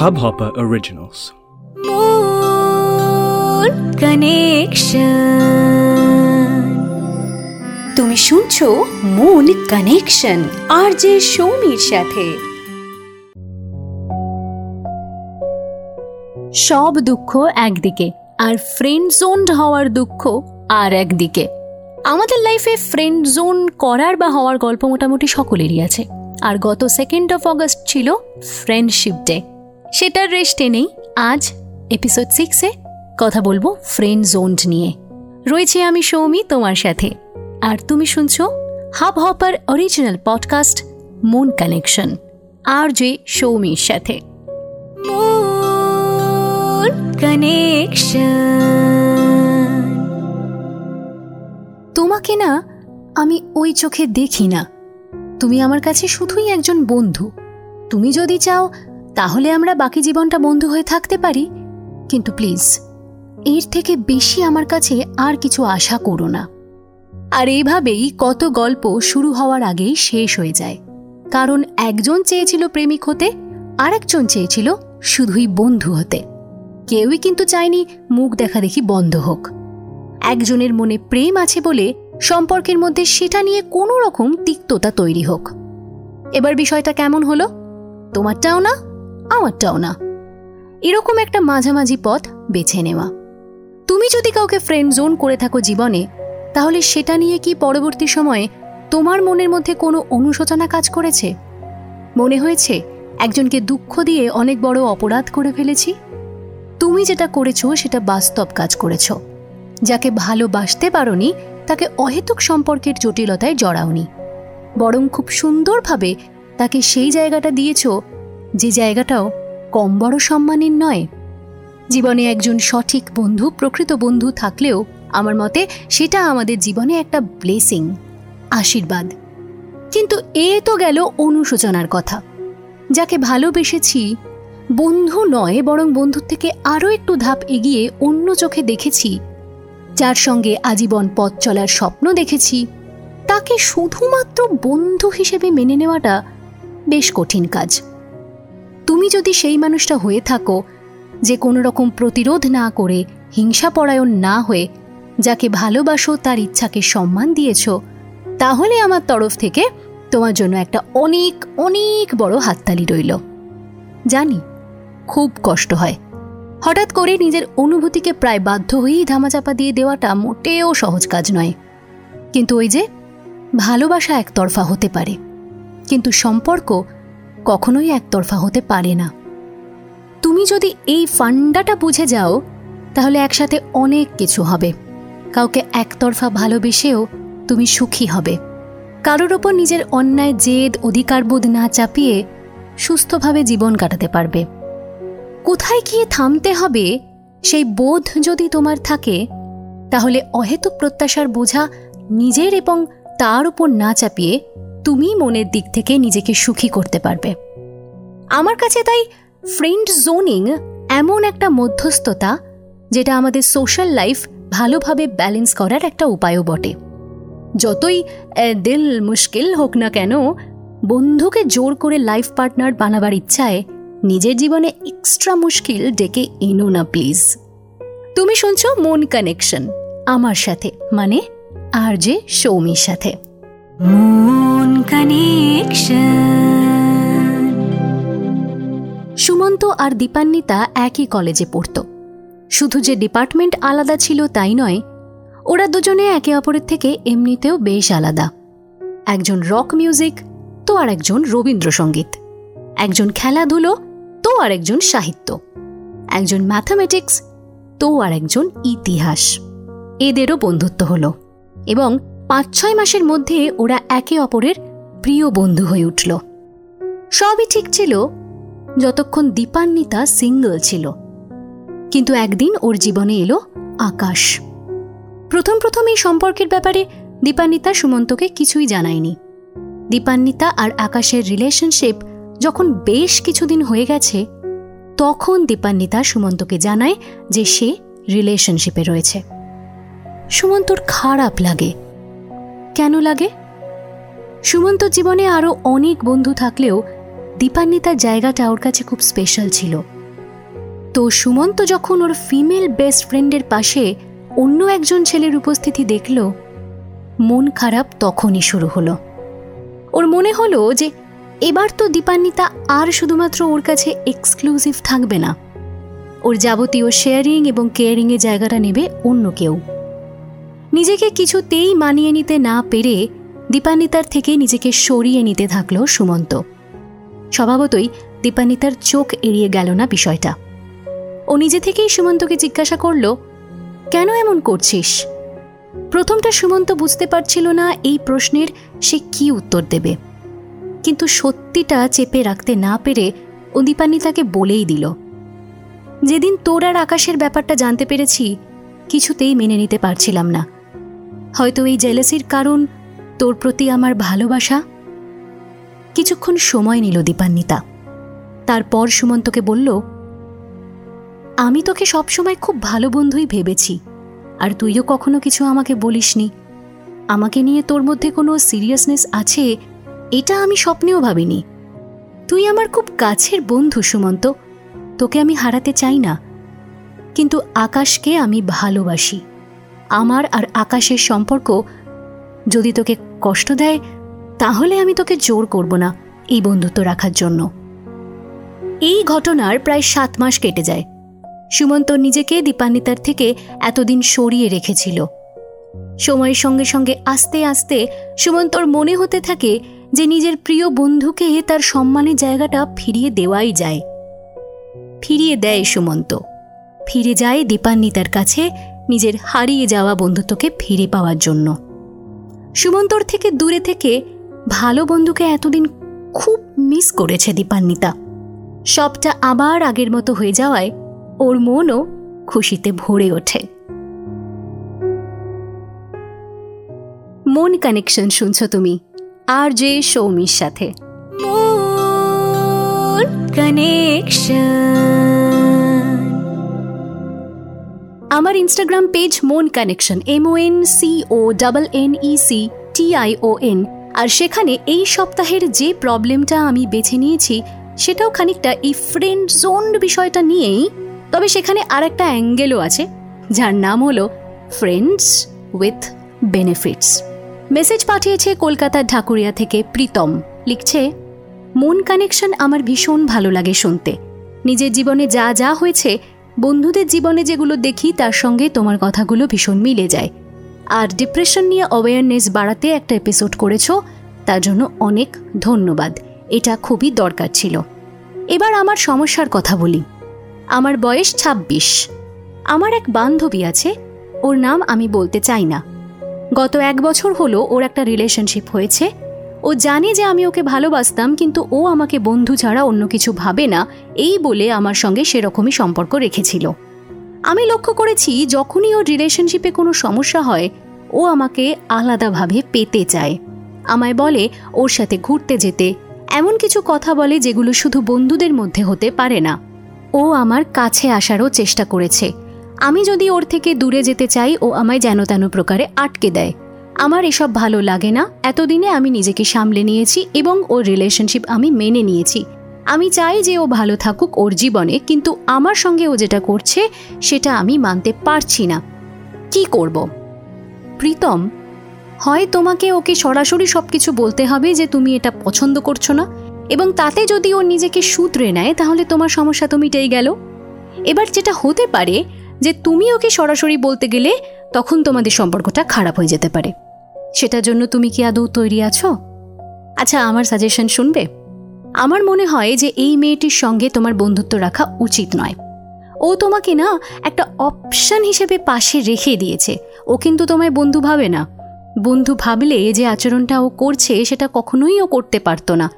Hubhopper Originals. Moon Connection. তুমি শুনছো moon connection আর যে সৌমির সাথে। সব দুঃখ একদিকে, আর ফ্রেন্ড জোন হওয়ার দুঃখ আর একদিকে। আমাদের লাইফে ফ্রেন্ড জোন করার বা হওয়ার গল্প মোটামুটি সকলেরই আছে। আর গত সেকেন্ড অফ অগস্ট ছিল ফ্রেন্ডশিপ ডে সেটার রেস্টে নেই আজ এপিসোড সিক্সে কথা বলব ফ্রেন্ড জোন নিয়ে। রয়েছে আমি সৌমি, তোমার সাথে। আর তুমি শুনছো hub hopper original podcast moon connection আর যে সৌমির সাথে। কানেকশন তোমাকে না আমি ওই চোখে দেখি না। তুমি আমার কাছে শুধুই একজন বন্ধু। তুমি যদি চাও তাহলে আমরা বাকি জীবনটা বন্ধু হয়ে থাকতে পারি? কিন্তু প্লিজ, এর থেকে বেশি আমার কাছে আর কিছু আশা করো না। আর এইভাবেই কত গল্প শুরু হওয়ার আগেই শেষ হয়ে যায়। কারণ একজন চেয়েছিল প্রেমিক হতে, আরেকজন চেয়েছিল শুধুই বন্ধু হতে। কেউই কিন্তু চায়নি মুখ দেখা দেখি বন্ধ হোক। একজনের মনে প্রেম আছে বলে সম্পর্কের মধ্যে সেটা নিয়ে কোনো রকম তিক্ততা তৈরি হোক। এবার বিষয়টা কেমন হলো? তোমারটাও না? আমারটাও না। এরকম একটা মাঝামাঝি পথ বেছে নেওয়া। তুমি যদি কাউকে ফ্রেন্ড জোন করে থাকো জীবনে, তাহলে সেটা নিয়ে কি পরবর্তী সময়ে তোমার মনের মধ্যে কোনো অনুশোচনা কাজ করেছে? মনে হয়েছে একজনকে দুঃখ দিয়ে অনেক বড় অপরাধ করে ফেলেছি? তুমি যেটা করেছ সেটা বাস্তব কাজ করেছ। যাকে ভালোবাসতে পারোনি, তাকে অহেতুক সম্পর্কের জটিলতায় জড়াওনি। বরং খুব সুন্দরভাবে তাকে সেই জায়গাটা দিয়েছ যে জায়গাটাও কম বড় সম্মানের নয়। জীবনে একজন সঠিক বন্ধু, প্রকৃত বন্ধু থাকলেও আমার মতে সেটা আমাদের জীবনে একটা ব্লেসিং আশীর্বাদ। কিন্তু এ তো গেল অনুশোচনার কথা। যাকে ভালোবেসেছি, বন্ধু নয়, বরং বন্ধুর থেকে আরও একটু ধাপ এগিয়ে অন্য চোখে দেখেছি। যার সঙ্গে আজীবন পথ চলার স্বপ্ন দেখেছি, তাকে শুধুমাত্র বন্ধু হিসেবে মেনে নেওয়াটা বেশ কঠিন কাজ। তুমি যদি সেই মানুষটা হয়ে থাকো যে কোনো রকম প্রতিরোধ না করে, হিংসাপরায়ণ না হয়ে যাকে ভালোবাসো, তার ইচ্ছাকে সম্মান দিয়েছ, তাহলে আমার তরফ থেকে তোমার জন্য একটা অনেক অনেক বড় হাততালি রইল। জানি, খুব কষ্ট হয়। হঠাৎ করে নিজের অনুভূতিকে প্রায় বাধ্য হয়েই ধামাচাপা দিয়ে দেওয়াটা মোটেও সহজ কাজ নয়। কিন্তু ওই যে, ভালোবাসা একতরফা হতে পারে। কিন্তু সম্পর্ক কখনোই একতরফা হতে পারে না। তুমি যদি এই ফান্ডাটা বুঝে যাও, তাহলে একসাথে অনেক কিছু হবে। কাউকে একতরফা ভালোবেসেও তুমি সুখী হবে। কারোর ওপর নিজের অন্যায়, জেদ অধিকারবোধ না চাপিয়ে সুস্থভাবে জীবন কাটাতে পারবে। কোথায় গিয়ে থামতে হবে সেই বোধ যদি তোমার থাকে, তাহলে অহেতুক প্রত্যাশার বোঝা নিজের এবং তার উপর না চাপিয়ে তুমি মনের দিক থেকে নিজেকে সুখী করতে পারবে। আমার কাছে তাই ফ্রেন্ড জোনিং এমন একটা মধ্যস্থতা, যেটা আমাদের সোশ্যাল লাইফ ভালোভাবে ব্যালেন্স করার একটা উপায়ও বটে। যতই দিল মুশকিল হোক না কেন, বন্ধুকে জোর করে লাইফ পার্টনার বানাবার ইচ্ছায় নিজের জীবনে এক্সট্রা মুশকিল ডেকে এনো না প্লিজ তুমি শুনছ মন কানেকশন আমার সাথে মানে আর যে সৌমির সাথে। সুমন্ত আর দীপান্বিতা একই কলেজে পড়ত। শুধু যে ডিপার্টমেন্ট আলাদা ছিল তাই নয়, ওরা দুজনে একে অপরের থেকে এমনিতেও বেশ আলাদা। একজন রক মিউজিক, তো আর একজন রবীন্দ্রসঙ্গীত। একজন খেলাধুলো, তো আর একজন সাহিত্য। একজন ম্যাথামেটিক্স, তো আর একজন ইতিহাস। এদেরও বন্ধুত্ব হলো। এবং পাঁচ ছয় মাসের মধ্যে ওরা একে অপরের প্রিয় বন্ধু হয়ে উঠল। সবই ঠিক ছিল, যতক্ষণ দীপান্বিতা সিঙ্গল ছিল। কিন্তু একদিন ওর জীবনে এলো আকাশ। প্রথম প্রথম এই সম্পর্কের ব্যাপারে দীপান্বিতা সুমন্তকে কিছুই জানায়নি। দীপান্বিতা আর আকাশের রিলেশনশিপ যখন বেশ কিছুদিন হয়ে গেছে, তখন দীপান্বিতা সুমন্তকে জানায় যে সে রিলেশনশিপে রয়েছে। সুমন্তর খারাপ লাগে। কেন লাগে? সুমন্ত জীবনে আরও অনেক বন্ধু থাকলেও দীপান্বিতার জায়গাটা ওর কাছে খুব স্পেশাল ছিল। তো সুমন্ত যখন ওর ফিমেল বেস্ট ফ্রেন্ডের পাশে অন্য একজন ছেলের উপস্থিতি দেখল, মন খারাপ তখনই শুরু হলো। ওর মনে হলো যে এবার তো দীপান্বিতা আর শুধুমাত্র ওর কাছে এক্সক্লুসিভ থাকবে না। ওর যাবতীয় শেয়ারিং এবং কেয়ারিংয়ের জায়গাটা নেবে অন্য কেউ। নিজেকে কিছুতেই মানিয়ে নিতে না পেরে দীপান্বিতার থেকে নিজেকে সরিয়ে নিতে থাকল সুমন্ত। স্বভাবতই দীপান্বিতার চোখ এড়িয়ে গেল না বিষয়টা। ও নিজে থেকেই সুমন্তকে জিজ্ঞাসা করল, কেন এমন করছিস? প্রথমটা সুমন্ত বুঝতে পারছিল না এই প্রশ্নের সে কি উত্তর দেবে। কিন্তু সত্যিটা চেপে রাখতে না পেরে ও দীপান্বিতাকে বলেই দিল, যেদিন তোর আর আকাশের ব্যাপারটা জানতে পেরেছি, কিছুতেই মেনে নিতে পারছিলাম না। হয়তো এই জেলেসির কারণ তোর প্রতি আমার ভালোবাসা? কিছুক্ষণ সময় নিল দীপান্বিতা। তারপর সুমন্তকে বলল, আমি তোকে সবসময় খুব ভালো বন্ধুই ভেবেছি, আর তুইও কখনো কিছু আমাকে বলিসনি। আমাকে নিয়ে তোর মধ্যে কোনো সিরিয়াসনেস আছে, এটা আমি স্বপ্নেও ভাবিনি। তুই আমার খুব কাছের বন্ধু, সুমন্ত। তোকে আমি হারাতে চাই না। কিন্তু আকাশকে আমি ভালোবাসি। আমার আর আকাশের সম্পর্ক যদি তোকে কষ্ট দেয়, তাহলে আমি তোকে জোর করব না এই বন্ধুত্ব রাখার জন্য। এই ঘটনার প্রায় সাত মাস কেটে যায়। সুমন্ত নিজেকে দীপান্বিতার থেকে এতদিন সরিয়ে রেখেছিল। সময়ের সঙ্গে সঙ্গে আস্তে আস্তে সুমন্তর মনে হতে থাকে যে নিজের প্রিয় বন্ধুকে তার সম্মানের জায়গাটা ফিরিয়ে দেওয়াই যায়। ফিরিয়ে দেয় সুমন্ত। ফিরে যায় দীপান্বিতার কাছে নিজের হারিয়ে যাওয়া বন্ধুত্বকে ফিরে পাওয়ার জন্য। সুমন্তর থেকে দূরে থেকে ভালো বন্ধুকে এতদিন খুব মিস করেছে দীপান্বিতা। সবটা আবার আগের মতো হয়ে যাওয়ায় ওর মনও খুশিতে ভরে ওঠে। মন কানেকশন শুনছো তুমি, আর যে সৌমির সাথে। আমার Instagram page Mon connection M O N C O double N E C T I O N আর সেখানে এই সপ্তাহের যে প্রবলেমটা আমি বেছে নিয়েছি, সেটাও খানিকটা এই ফ্রেন্ড জোন বিষয়টা নিয়েই, তবে সেখানে আর একটা অ্যাঙ্গেলও আছে, যার নাম হলো ফ্রেন্ডস উইথ বেনিফিটস মেসেজ পাঠিয়েছে কলকাতার ঢাকুরিয়া থেকে প্রীতম, লিখছে মন কানেকশন আমার ভীষণ ভালো লাগে শুনতে। নিজের জীবনে যা যা হয়েছে বন্ধুদের জীবনে যেগুলো দেখি, তার সঙ্গে তোমার কথাগুলো ভীষণ মিলে যায়। আর ডিপ্রেশন নিয়ে অ্যাওয়ারনেস বাড়াতে একটা এপিসোড করেছ, তার জন্য অনেক ধন্যবাদ। এটা খুবই দরকার ছিল। এবার আমার সমস্যার কথা বলি। আমার বয়স ২৬ আমার এক বান্ধবী আছে, ওর নাম আমি বলতে চাই না। গত এক বছর হলো ওর একটা রিলেশনশিপ হয়েছে ও জানে যে আমি ওকে ভালোবাসতাম, কিন্তু ও আমাকে বন্ধু ছাড়া অন্য কিছু ভাবে না। এই বলে আমার সঙ্গে সেরকমই সম্পর্ক রেখেছিল। আমি লক্ষ্য করেছি, যখনই ওর রিলেশনশিপে কোনো সমস্যা হয়, ও আমাকে আলাদাভাবে পেতে চায়। আমায় বলে, ওর সাথে ঘুরতে যেতে। এমন কিছু কথা বলে যেগুলো শুধু বন্ধুদের মধ্যে হতে পারে না। ও আমার কাছে আসারও চেষ্টা করেছে। আমি যদি ওর থেকে দূরে যেতে চাই, ও আমায় যেন তেন প্রকারে আটকে দেয়। আমার এসব ভালো লাগে না। এতদিনে আমি নিজেকে সামলে নিয়েছি এবং ওর রিলেশনশিপ আমি মেনে নিয়েছি। আমি চাই যে ও ভালো থাকুক ওর জীবনে, কিন্তু আমার সঙ্গে ও যেটা করছে, সেটা আমি মানতে পারছি না। কি করব? প্রীতম, হয় তোমাকে ওকে সরাসরি সব কিছু বলতে হবে যে তুমি এটা পছন্দ করছ না? এবং তাতে যদি ও নিজেকে সূত্রে নেয়, তাহলে তোমার সমস্যা তো মিটেই গেল। এবার যেটা হতে পারে যে তুমি ওকে সরাসরি বলতে গেলে তখন তোমাদের সম্পর্কটা খারাপ হয়ে যেতে পারে। সেটার জন্য তুমি কি আদৌ তৈরি আছো? আচ্ছা আমার সাজেশন শুনবে। আমার মনে হয় যে এই মেয়েটির সঙ্গে তোমার বন্ধুত্ব রাখা উচিত নয়। ও তোমাকে না একটা অপশন হিসেবে পাশে রেখে দিয়েছে। ও কিন্তু তোমায় বন্ধু ভাবে না। বন্ধু ভাবলে যে আচরণটা ও করছে, সেটা কখনোই ও করতে পারতো না।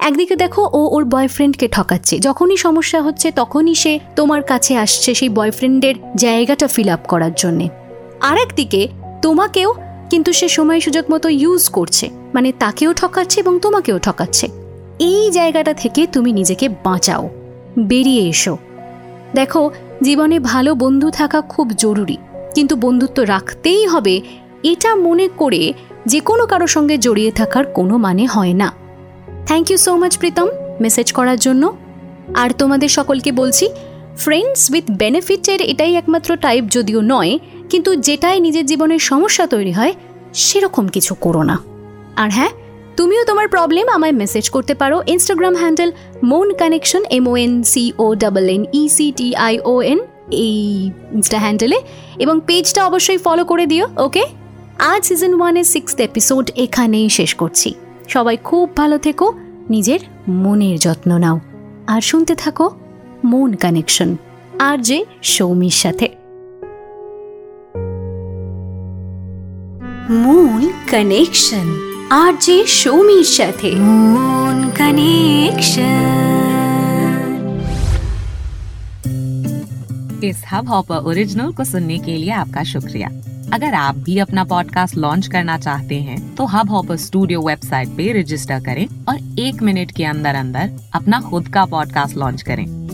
একদিকে দেখো ও ওর বয়ফ্রেন্ডকে ঠকাচ্ছে। যখনই সমস্যা হচ্ছে, তখনই সে তোমার কাছে আসছে সেই বয়ফ্রেন্ডের জায়গাটা ফিল আপ করার জন্যে। আর একদিকে তোমাকেও কিন্তু সে সময় সুযোগ মতো ইউজ করছে। মানে তাকেও ঠকাচ্ছে এবং তোমাকেও ঠকাচ্ছে। এই জায়গাটা থেকে তুমি নিজেকে বাঁচাও। বেরিয়ে এসো। দেখো, জীবনে ভালো বন্ধু থাকা খুব জরুরি। কিন্তু বন্ধুত্ব রাখতেই হবে, এটা মনে করে যে কোনো কারও সঙ্গে জড়িয়ে থাকার কোনো মানে হয় না। Thank you so much Pritam message করার জন্য। আর তোমাদের সকলকে বলছি ফ্রেন্ডস উইথ বেনিফিটের এটাই একমাত্র টাইপ যদিও নয় কিন্তু যেটাই নিজের জীবনের সমস্যা তৈরি হয়, সেরকম কিছু করো না। আর হ্যাঁ তুমিও তোমার প্রবলেম আমায় মেসেজ করতে পারো। Instagram handle Mon connection M O N C O double N E C T I O N এই ইনস্টা হ্যান্ডেলে এবং পেজটা অবশ্যই ফলো করে দিও ওকে আজ সিজন ওয়ানের সিক্সথ এপিসোড এখানেই শেষ করছি। সবাই খুব ভালো থেকো, নিজের মনের যত্ন নাও। আর শুনতে থাকো মন কানেকশন আর যে সৌমির সাথে। মন কানেকশন আর যে সৌমির সাথে মন কানেকশন इस हब हॉपर ओरिजिनल को सुनने के लिए आपका शुक्रिया अगर आप भी अपना पॉडकास्ट लॉन्च करना चाहते हैं तो हब हॉपर स्टूडियो वेबसाइट पे रजिस्टर करें और एक मिनट के अंदर अंदर अपना खुद का पॉडकास्ट लॉन्च करें